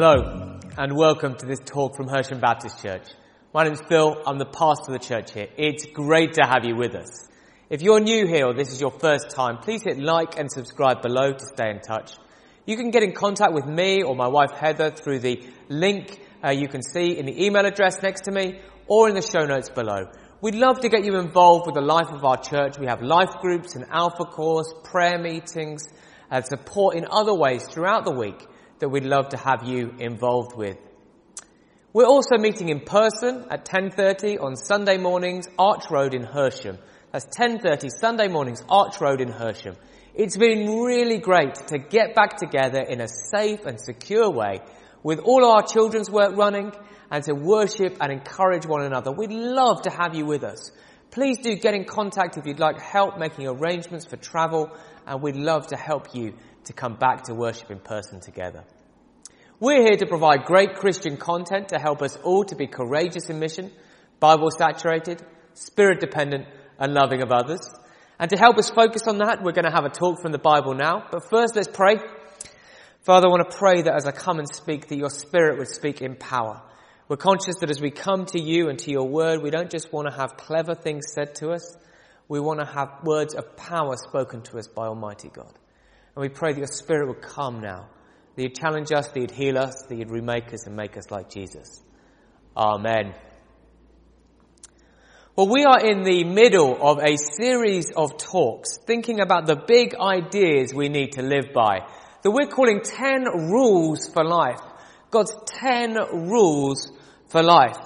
Hello, and welcome to this talk from Hersham Baptist Church. My name is Phil, I'm the pastor of the church here. It's great to have you with us. If you're new here or this is your first time, please hit like and subscribe below to stay in touch. You can get in contact with me or my wife Heather through the link uh, you can see in the email address next to me or in the show notes below. We'd love to get you involved with the life of our church. We have life groups and alpha course, prayer meetings, and support in other ways throughout the week that we'd love to have you involved with. We're also meeting in person at 10.30 on Sunday mornings, Arch Road in Hersham. That's 10.30 Sunday mornings, Arch Road in Hersham. It's been really great to get back together in a safe and secure way with all our children's work running and to worship and encourage one another. We'd love to have you with us. Please do get in contact if you'd like help making arrangements for travel and we'd love to help you to come back to worship in person together. We're here to provide great Christian content to help us all to be courageous in mission, Bible saturated, spirit dependent, and loving of others. And to help us focus on that, we're going to have a talk from the Bible now. But first, let's pray. Father, I want to pray that as I come and speak, that your spirit would speak in power. We're conscious that as we come to you and to your word, we don't just want to have clever things said to us. We want to have words of power spoken to us by Almighty God. And we pray that your Spirit would come now, that you'd challenge us, that you'd heal us, that you'd remake us and make us like Jesus. Amen. Well, we are in the middle of a series of talks thinking about the big ideas we need to live by that we're calling 10 rules for life. God's 10 rules for life.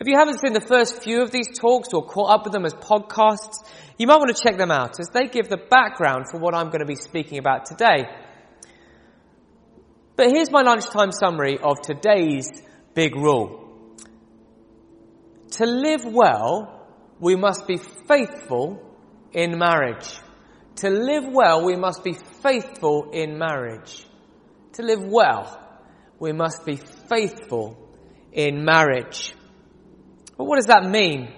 If you haven't seen the first few of these talks or caught up with them as podcasts, you might want to check them out as they give the background for what I'm going to be speaking about today. But here's my lunchtime summary of today's big rule. To live well, we must be faithful in marriage. To live well, we must be faithful in marriage. To live well, we must be faithful in marriage. But what does that mean?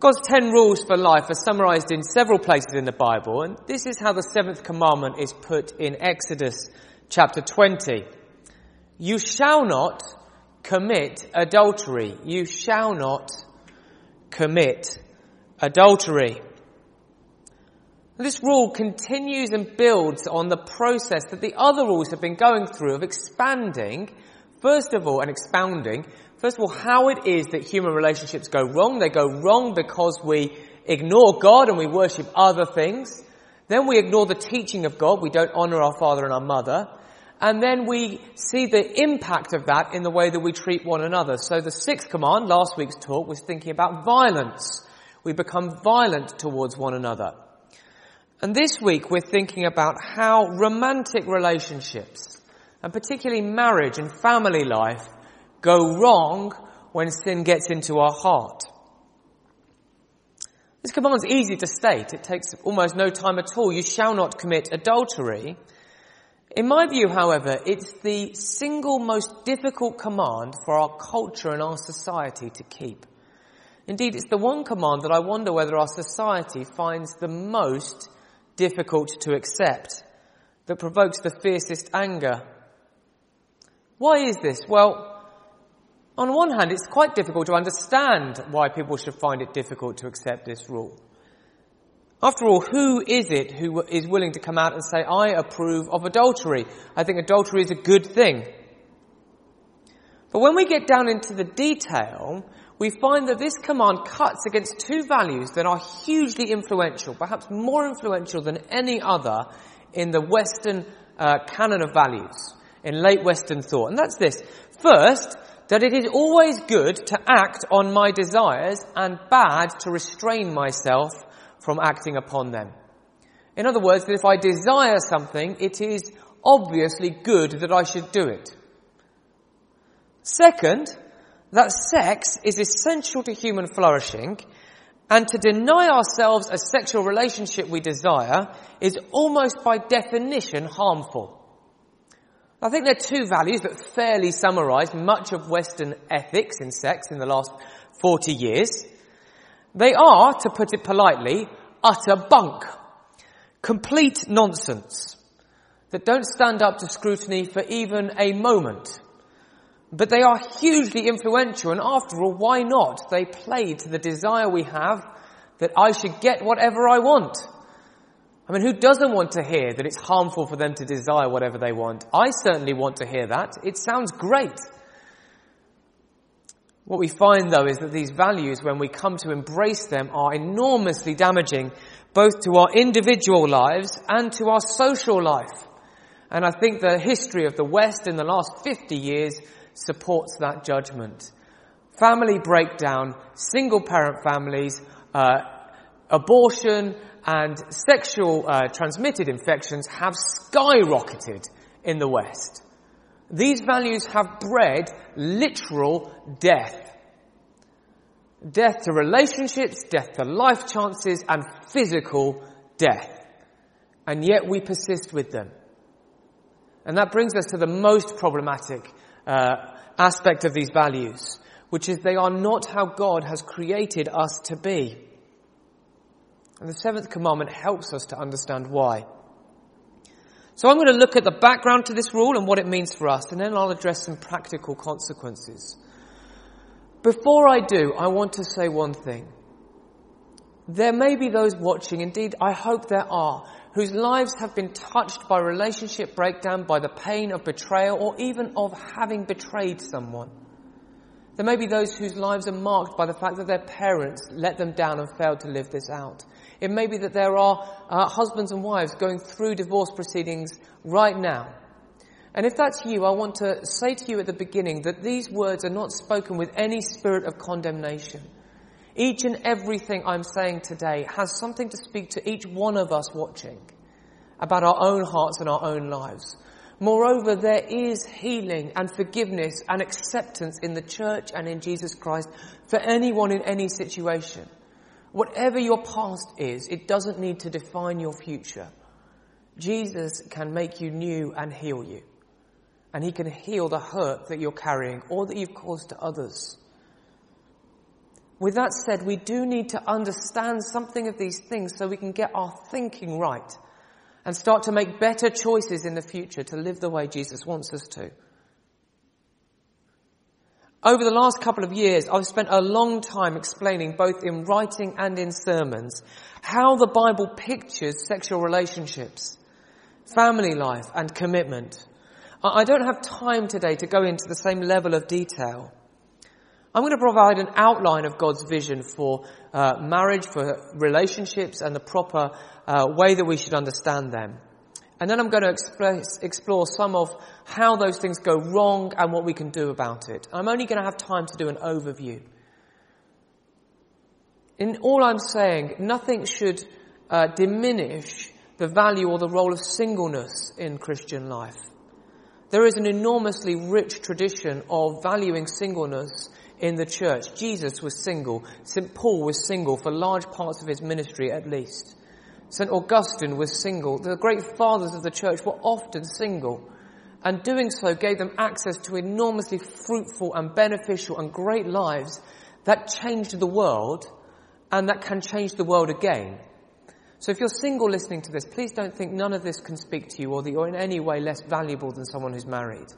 God's ten rules for life are summarized in several places in the Bible, and this is how the seventh commandment is put in Exodus chapter 20. You shall not commit adultery. You shall not commit adultery. This rule continues and builds on the process that the other rules have been going through of expanding, first of all, and expounding First of all, how it is that human relationships go wrong. They go wrong because we ignore God and we worship other things. Then we ignore the teaching of God. We don't honor our father and our mother. And then we see the impact of that in the way that we treat one another. So the sixth command, last week's talk, was thinking about violence. We become violent towards one another. And this week we're thinking about how romantic relationships, and particularly marriage and family life, go wrong when sin gets into our heart. This command is easy to state. It takes almost no time at all. You shall not commit adultery. In my view, however, it's the single most difficult command for our culture and our society to keep. Indeed, it's the one command that I wonder whether our society finds the most difficult to accept, that provokes the fiercest anger. Why is this? Well, on one hand, it's quite difficult to understand why people should find it difficult to accept this rule. After all, who is it who is willing to come out and say, I approve of adultery? I think adultery is a good thing. But when we get down into the detail, we find that this command cuts against two values that are hugely influential, perhaps more influential than any other in the Western uh, canon of values, in late Western thought. And that's this. First, that it is always good to act on my desires and bad to restrain myself from acting upon them. In other words, that if I desire something, it is obviously good that I should do it. Second, that sex is essential to human flourishing and to deny ourselves a sexual relationship we desire is almost by definition harmful. I think there are two values that fairly summarize much of Western ethics in sex in the last 40 years. They are, to put it politely, utter bunk. Complete nonsense. that don't stand up to scrutiny for even a moment. But they are hugely influential, and after all, why not? They play to the desire we have that I should get whatever I want. I mean, who doesn't want to hear that it's harmful for them to desire whatever they want? I certainly want to hear that. It sounds great. What we find though is that these values, when we come to embrace them, are enormously damaging both to our individual lives and to our social life. And I think the history of the West in the last 50 years supports that judgment. Family breakdown, single parent families, uh, abortion and sexual uh, transmitted infections have skyrocketed in the West. These values have bred literal death. Death to relationships, death to life chances, and physical death. And yet we persist with them. And that brings us to the most problematic uh, aspect of these values, which is they are not how God has created us to be. And the seventh commandment helps us to understand why. So I'm going to look at the background to this rule and what it means for us, and then I'll address some practical consequences. Before I do, I want to say one thing. There may be those watching, indeed I hope there are, whose lives have been touched by relationship breakdown, by the pain of betrayal, or even of having betrayed someone. There may be those whose lives are marked by the fact that their parents let them down and failed to live this out. It may be that there are uh, husbands and wives going through divorce proceedings right now. And if that's you, I want to say to you at the beginning that these words are not spoken with any spirit of condemnation. Each and everything I'm saying today has something to speak to each one of us watching about our own hearts and our own lives. Moreover, there is healing and forgiveness and acceptance in the church and in Jesus Christ for anyone in any situation. Whatever your past is, it doesn't need to define your future. Jesus can make you new and heal you. And he can heal the hurt that you're carrying or that you've caused to others. With that said, we do need to understand something of these things so we can get our thinking right and start to make better choices in the future to live the way Jesus wants us to. Over the last couple of years, I've spent a long time explaining, both in writing and in sermons, how the Bible pictures sexual relationships, family life, and commitment. I don't have time today to go into the same level of detail. I'm going to provide an outline of God's vision for uh, marriage, for relationships, and the proper uh, way that we should understand them. And then I'm going to express, explore some of how those things go wrong and what we can do about it. I'm only going to have time to do an overview. In all I'm saying, nothing should uh, diminish the value or the role of singleness in Christian life. There is an enormously rich tradition of valuing singleness in the church. Jesus was single. St. Paul was single for large parts of his ministry at least. St. Augustine was single. The great fathers of the church were often single. And doing so gave them access to enormously fruitful and beneficial and great lives that changed the world and that can change the world again. So if you're single listening to this, please don't think none of this can speak to you or that you're in any way less valuable than someone who's married.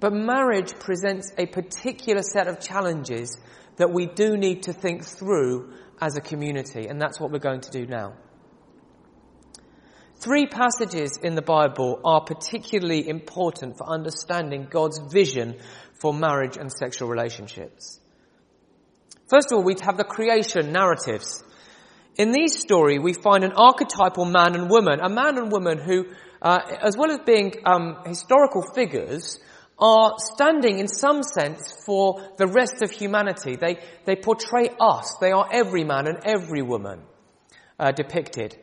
But marriage presents a particular set of challenges that we do need to think through as a community, and that's what we're going to do now. Three passages in the Bible are particularly important for understanding God's vision for marriage and sexual relationships. First of all, we have the creation narratives. In these stories, we find an archetypal man and woman, a man and woman who, uh, as well as being um, historical figures, are standing in some sense for the rest of humanity. They, they portray us. They are every man and every woman uh, depicted.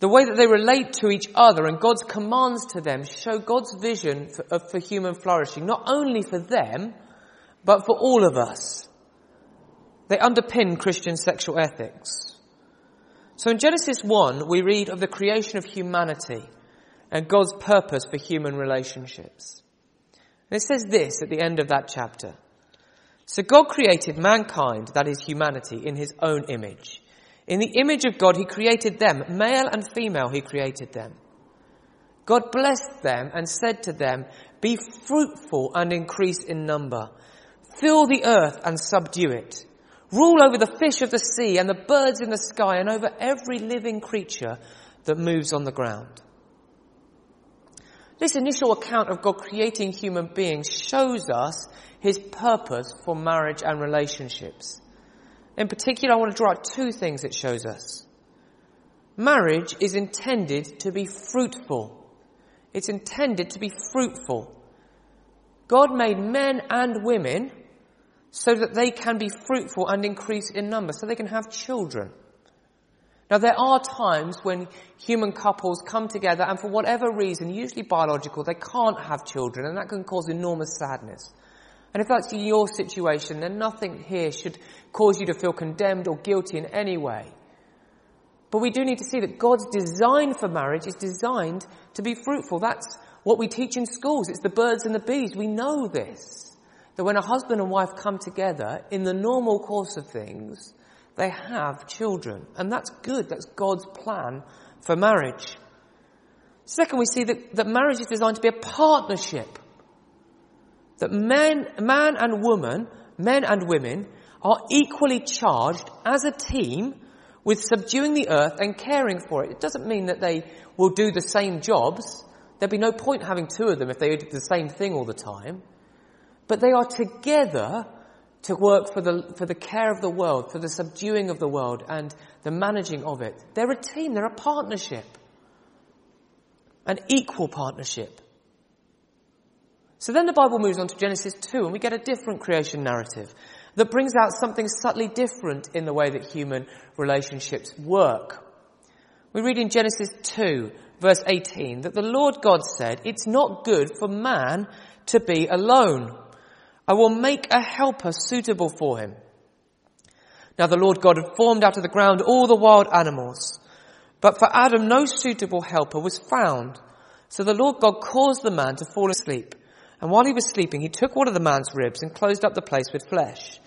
The way that they relate to each other and God's commands to them show God's vision for, uh, for human flourishing, not only for them, but for all of us. They underpin Christian sexual ethics. So in Genesis 1, we read of the creation of humanity and God's purpose for human relationships. And it says this at the end of that chapter. So God created mankind, that is humanity, in his own image. In the image of God, he created them. Male and female, he created them. God blessed them and said to them, Be fruitful and increase in number. Fill the earth and subdue it. Rule over the fish of the sea and the birds in the sky and over every living creature that moves on the ground. This initial account of God creating human beings shows us his purpose for marriage and relationships. In particular, I want to draw out two things it shows us. Marriage is intended to be fruitful. It's intended to be fruitful. God made men and women so that they can be fruitful and increase in number, so they can have children. Now there are times when human couples come together and for whatever reason, usually biological, they can't have children and that can cause enormous sadness. And if that's your situation, then nothing here should cause you to feel condemned or guilty in any way. But we do need to see that God's design for marriage is designed to be fruitful. That's what we teach in schools. It's the birds and the bees. We know this. That when a husband and wife come together, in the normal course of things, they have children. And that's good. That's God's plan for marriage. Second, we see that, that marriage is designed to be a partnership. That men, man and woman, men and women, are equally charged as a team with subduing the earth and caring for it. It doesn't mean that they will do the same jobs. There'd be no point having two of them if they did the same thing all the time. But they are together to work for the, for the care of the world, for the subduing of the world and the managing of it. They're a team, they're a partnership. An equal partnership. So then the Bible moves on to Genesis 2 and we get a different creation narrative that brings out something subtly different in the way that human relationships work. We read in Genesis 2 verse 18 that the Lord God said, it's not good for man to be alone. I will make a helper suitable for him. Now the Lord God had formed out of the ground all the wild animals, but for Adam no suitable helper was found. So the Lord God caused the man to fall asleep. And while he was sleeping, he took one of the man's ribs and closed up the place with flesh.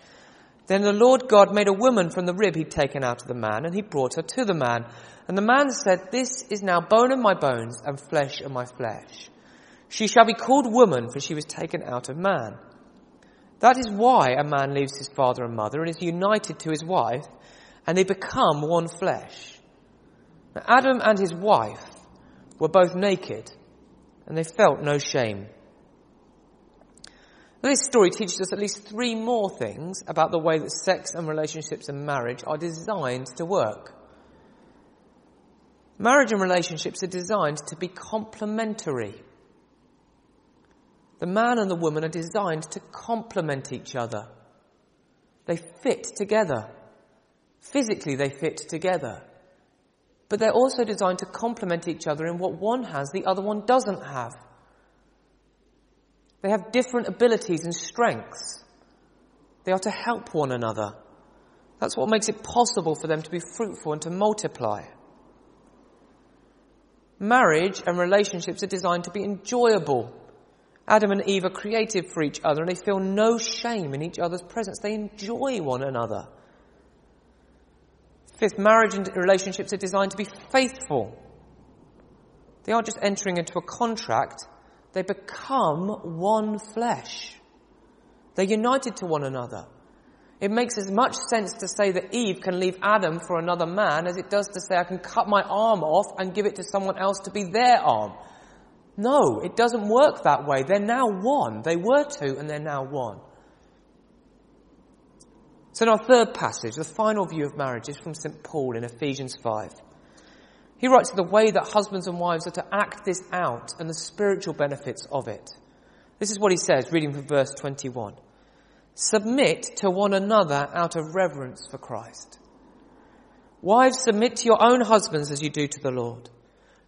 Then the Lord God made a woman from the rib he'd taken out of the man, and he brought her to the man. And the man said, This is now bone of my bones and flesh of my flesh. She shall be called woman, for she was taken out of man. That is why a man leaves his father and mother and is united to his wife, and they become one flesh. Now, Adam and his wife were both naked, and they felt no shame. This story teaches us at least three more things about the way that sex and relationships and marriage are designed to work. Marriage and relationships are designed to be complementary. The man and the woman are designed to complement each other. They fit together. Physically, they fit together. But they're also designed to complement each other in what one has the other one doesn't have. They have different abilities and strengths. They are to help one another. That's what makes it possible for them to be fruitful and to multiply. Marriage and relationships are designed to be enjoyable. Adam and Eve are created for each other and they feel no shame in each other's presence. They enjoy one another. Fifth, marriage and relationships are designed to be faithful. They aren't just entering into a contract, they become one flesh. They're united to one another. It makes as much sense to say that Eve can leave Adam for another man as it does to say I can cut my arm off and give it to someone else to be their arm. No, it doesn't work that way. They're now one. They were two and they're now one. So in our third passage, the final view of marriage is from St. Paul in Ephesians 5. He writes the way that husbands and wives are to act this out and the spiritual benefits of it. This is what he says, reading from verse 21. Submit to one another out of reverence for Christ. Wives, submit to your own husbands as you do to the Lord.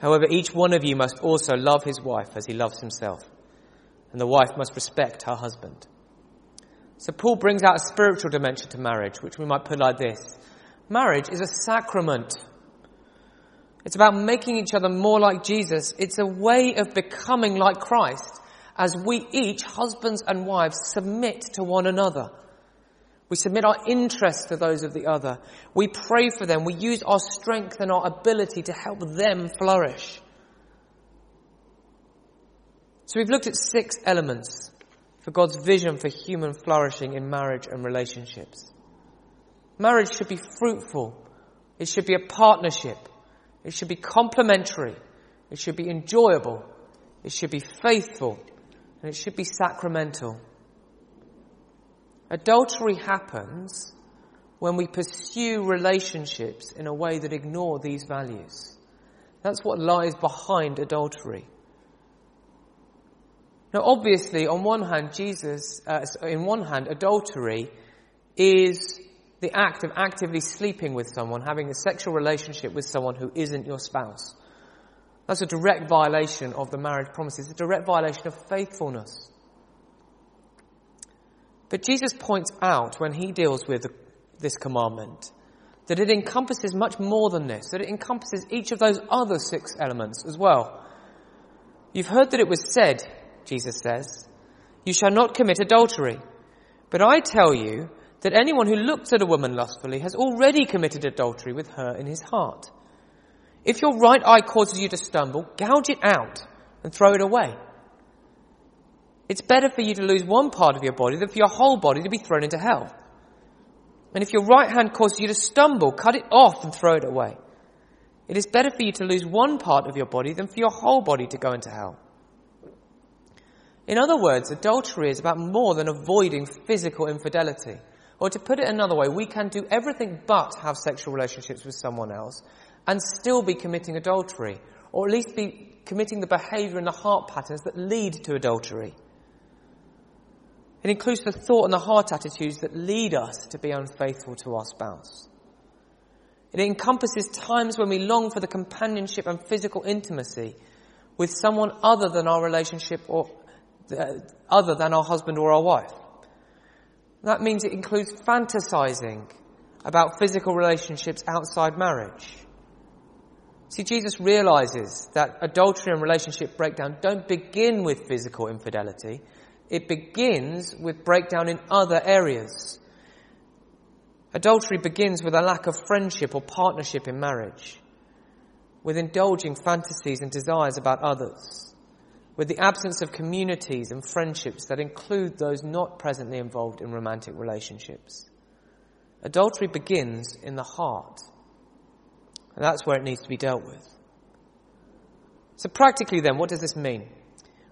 However, each one of you must also love his wife as he loves himself, and the wife must respect her husband. So Paul brings out a spiritual dimension to marriage, which we might put like this. Marriage is a sacrament. It's about making each other more like Jesus. It's a way of becoming like Christ as we each, husbands and wives, submit to one another. We submit our interests to those of the other. We pray for them. We use our strength and our ability to help them flourish. So we've looked at six elements for God's vision for human flourishing in marriage and relationships. Marriage should be fruitful. It should be a partnership. It should be complementary. It should be enjoyable. It should be faithful. And it should be sacramental. Adultery happens when we pursue relationships in a way that ignore these values. That's what lies behind adultery. Now, obviously, on one hand, Jesus, uh, in one hand, adultery is the act of actively sleeping with someone, having a sexual relationship with someone who isn't your spouse. That's a direct violation of the marriage promises, a direct violation of faithfulness. But Jesus points out when he deals with this commandment that it encompasses much more than this, that it encompasses each of those other six elements as well. You've heard that it was said, Jesus says, You shall not commit adultery. But I tell you that anyone who looks at a woman lustfully has already committed adultery with her in his heart. If your right eye causes you to stumble, gouge it out and throw it away. It's better for you to lose one part of your body than for your whole body to be thrown into hell. And if your right hand causes you to stumble, cut it off and throw it away. It is better for you to lose one part of your body than for your whole body to go into hell. In other words, adultery is about more than avoiding physical infidelity. Or to put it another way, we can do everything but have sexual relationships with someone else and still be committing adultery, or at least be committing the behavior and the heart patterns that lead to adultery. It includes the thought and the heart attitudes that lead us to be unfaithful to our spouse. It encompasses times when we long for the companionship and physical intimacy with someone other than our relationship or uh, other than our husband or our wife. That means it includes fantasizing about physical relationships outside marriage. See, Jesus realizes that adultery and relationship breakdown don't begin with physical infidelity. It begins with breakdown in other areas. Adultery begins with a lack of friendship or partnership in marriage, with indulging fantasies and desires about others with the absence of communities and friendships that include those not presently involved in romantic relationships. Adultery begins in the heart, and that's where it needs to be dealt with. So, practically, then, what does this mean?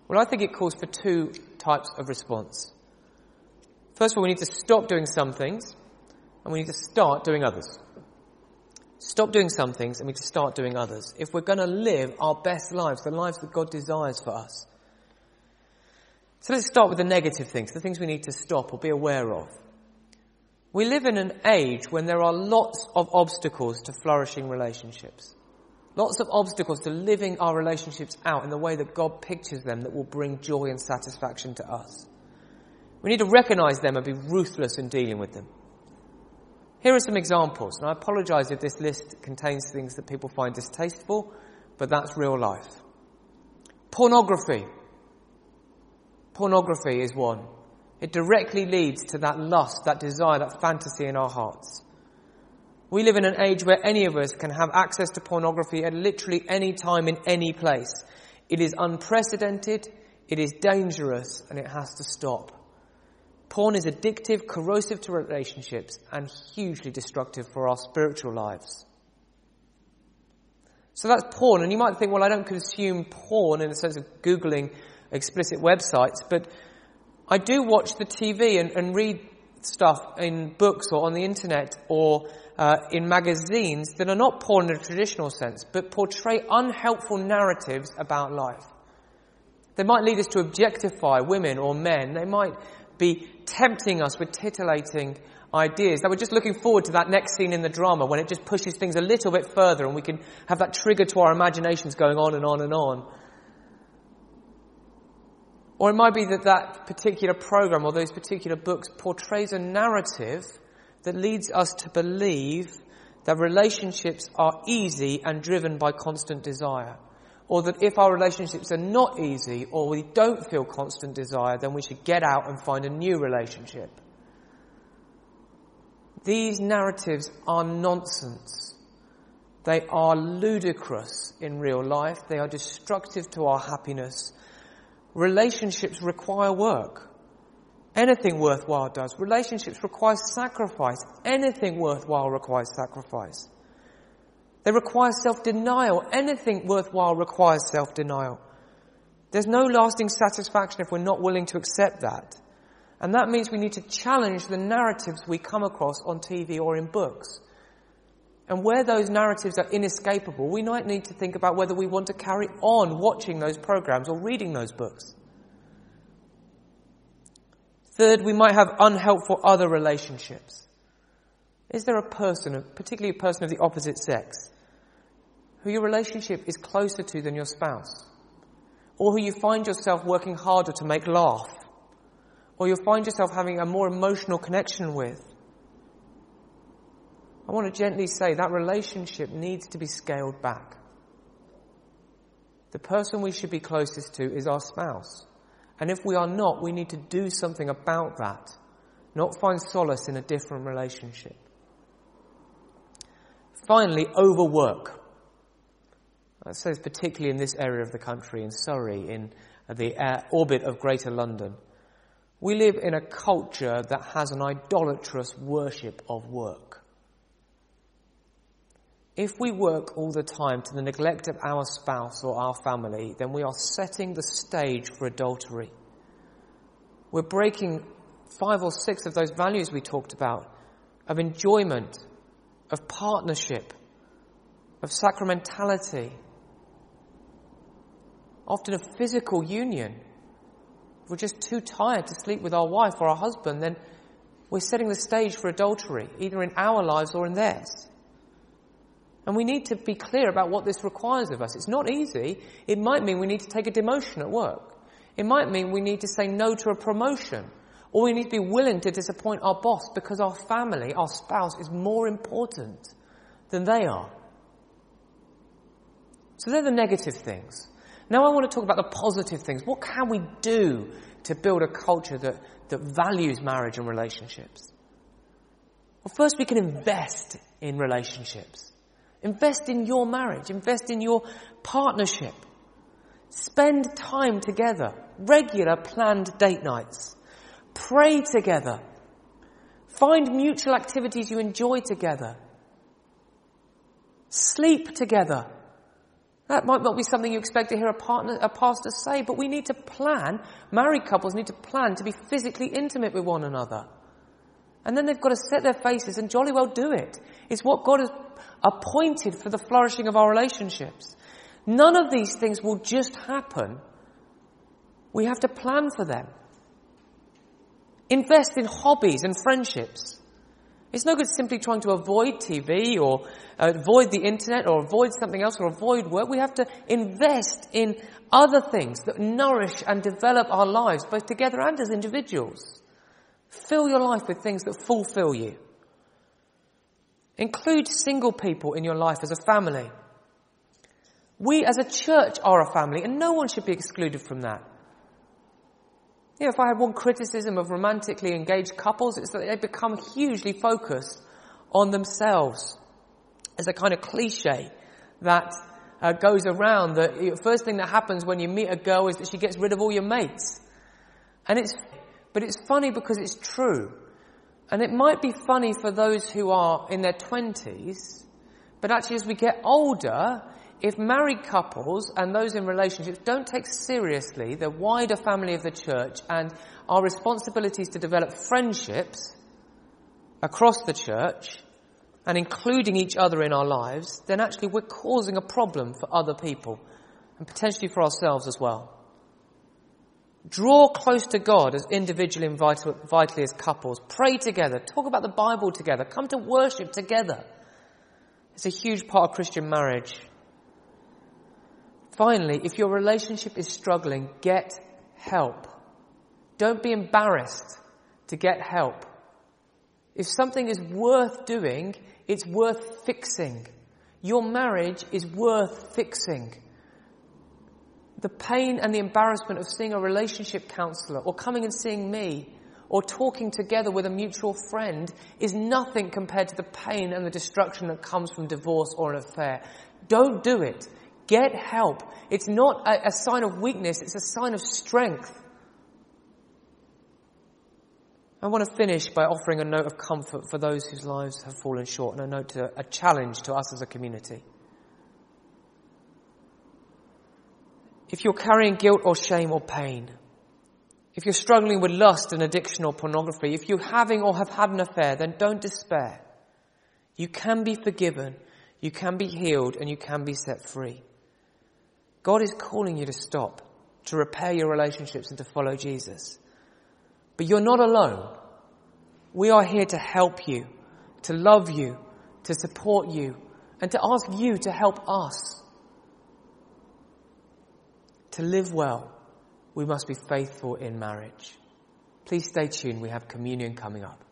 Well, I think it calls for two types of response. First of all, we need to stop doing some things, and we need to start doing others. Stop doing some things and we can start doing others. If we're going to live our best lives, the lives that God desires for us. So let's start with the negative things, the things we need to stop or be aware of. We live in an age when there are lots of obstacles to flourishing relationships. Lots of obstacles to living our relationships out in the way that God pictures them that will bring joy and satisfaction to us. We need to recognize them and be ruthless in dealing with them. Here are some examples, and I apologize if this list contains things that people find distasteful, but that's real life. Pornography. Pornography is one. It directly leads to that lust, that desire, that fantasy in our hearts. We live in an age where any of us can have access to pornography at literally any time in any place. It is unprecedented, it is dangerous, and it has to stop. Porn is addictive, corrosive to relationships, and hugely destructive for our spiritual lives. So that's porn, and you might think, well, I don't consume porn in the sense of Googling explicit websites, but I do watch the TV and, and read stuff in books or on the internet or uh, in magazines that are not porn in a traditional sense, but portray unhelpful narratives about life. They might lead us to objectify women or men. They might be tempting us with titillating ideas. That we're just looking forward to that next scene in the drama when it just pushes things a little bit further and we can have that trigger to our imaginations going on and on and on. Or it might be that that particular program or those particular books portrays a narrative that leads us to believe that relationships are easy and driven by constant desire. Or that if our relationships are not easy or we don't feel constant desire, then we should get out and find a new relationship. These narratives are nonsense. They are ludicrous in real life. They are destructive to our happiness relationships require work. Anything worthwhile does. Relationships require sacrifice. Anything worthwhile requires sacrifice. They require self-denial. Anything worthwhile requires self-denial. There's no lasting satisfaction if we're not willing to accept that. And that means we need to challenge the narratives we come across on TV or in books. And where those narratives are inescapable, we might need to think about whether we want to carry on watching those programs or reading those books. Third, we might have unhelpful other relationships. Is there a person, particularly a person of the opposite sex, who your relationship is closer to than your spouse? Or who you find yourself working harder to make laugh? Or you'll find yourself having a more emotional connection with? I want to gently say that relationship needs to be scaled back. The person we should be closest to is our spouse. And if we are not, we need to do something about that, not find solace in a different relationship. Finally, overwork. That says particularly in this area of the country, in Surrey, in the uh, orbit of Greater London. We live in a culture that has an idolatrous worship of work. If we work all the time to the neglect of our spouse or our family, then we are setting the stage for adultery. We're breaking five or six of those values we talked about of enjoyment, of partnership, of sacramentality, often of physical union. If we're just too tired to sleep with our wife or our husband, then we're setting the stage for adultery, either in our lives or in theirs. And we need to be clear about what this requires of us. It's not easy. It might mean we need to take a demotion at work. It might mean we need to say no to a promotion. Or we need to be willing to disappoint our boss because our family, our spouse, is more important than they are. So they're the negative things. Now I want to talk about the positive things. What can we do to build a culture that, that values marriage and relationships? Well, first we can invest in relationships. Invest in your marriage. Invest in your partnership. Spend time together. Regular planned date nights. Pray together. Find mutual activities you enjoy together. Sleep together. That might not be something you expect to hear a partner, a pastor say, but we need to plan, married couples need to plan to be physically intimate with one another. And then they've got to set their faces and jolly well do it. It's what God has appointed for the flourishing of our relationships. None of these things will just happen. We have to plan for them. Invest in hobbies and friendships. It's no good simply trying to avoid TV or uh, avoid the internet or avoid something else or avoid work. We have to invest in other things that nourish and develop our lives, both together and as individuals. Fill your life with things that fulfill you. Include single people in your life as a family. We as a church are a family and no one should be excluded from that. You know, if I had one criticism of romantically engaged couples, it's that they become hugely focused on themselves. As a kind of cliche that uh, goes around. That the first thing that happens when you meet a girl is that she gets rid of all your mates. And it's, but it's funny because it's true. And it might be funny for those who are in their 20s, but actually as we get older, if married couples and those in relationships don't take seriously the wider family of the church and our responsibilities to develop friendships across the church and including each other in our lives, then actually we're causing a problem for other people and potentially for ourselves as well. Draw close to God as individually and vitally as couples. Pray together. Talk about the Bible together. Come to worship together. It's a huge part of Christian marriage. Finally, if your relationship is struggling, get help. Don't be embarrassed to get help. If something is worth doing, it's worth fixing. Your marriage is worth fixing. The pain and the embarrassment of seeing a relationship counselor or coming and seeing me or talking together with a mutual friend is nothing compared to the pain and the destruction that comes from divorce or an affair. Don't do it. Get help. It's not a, a sign of weakness, it's a sign of strength. I want to finish by offering a note of comfort for those whose lives have fallen short and a note to a challenge to us as a community. If you're carrying guilt or shame or pain, if you're struggling with lust and addiction or pornography, if you're having or have had an affair, then don't despair. You can be forgiven, you can be healed, and you can be set free. God is calling you to stop, to repair your relationships and to follow Jesus. But you're not alone. We are here to help you, to love you, to support you, and to ask you to help us. To live well, we must be faithful in marriage. Please stay tuned. We have communion coming up.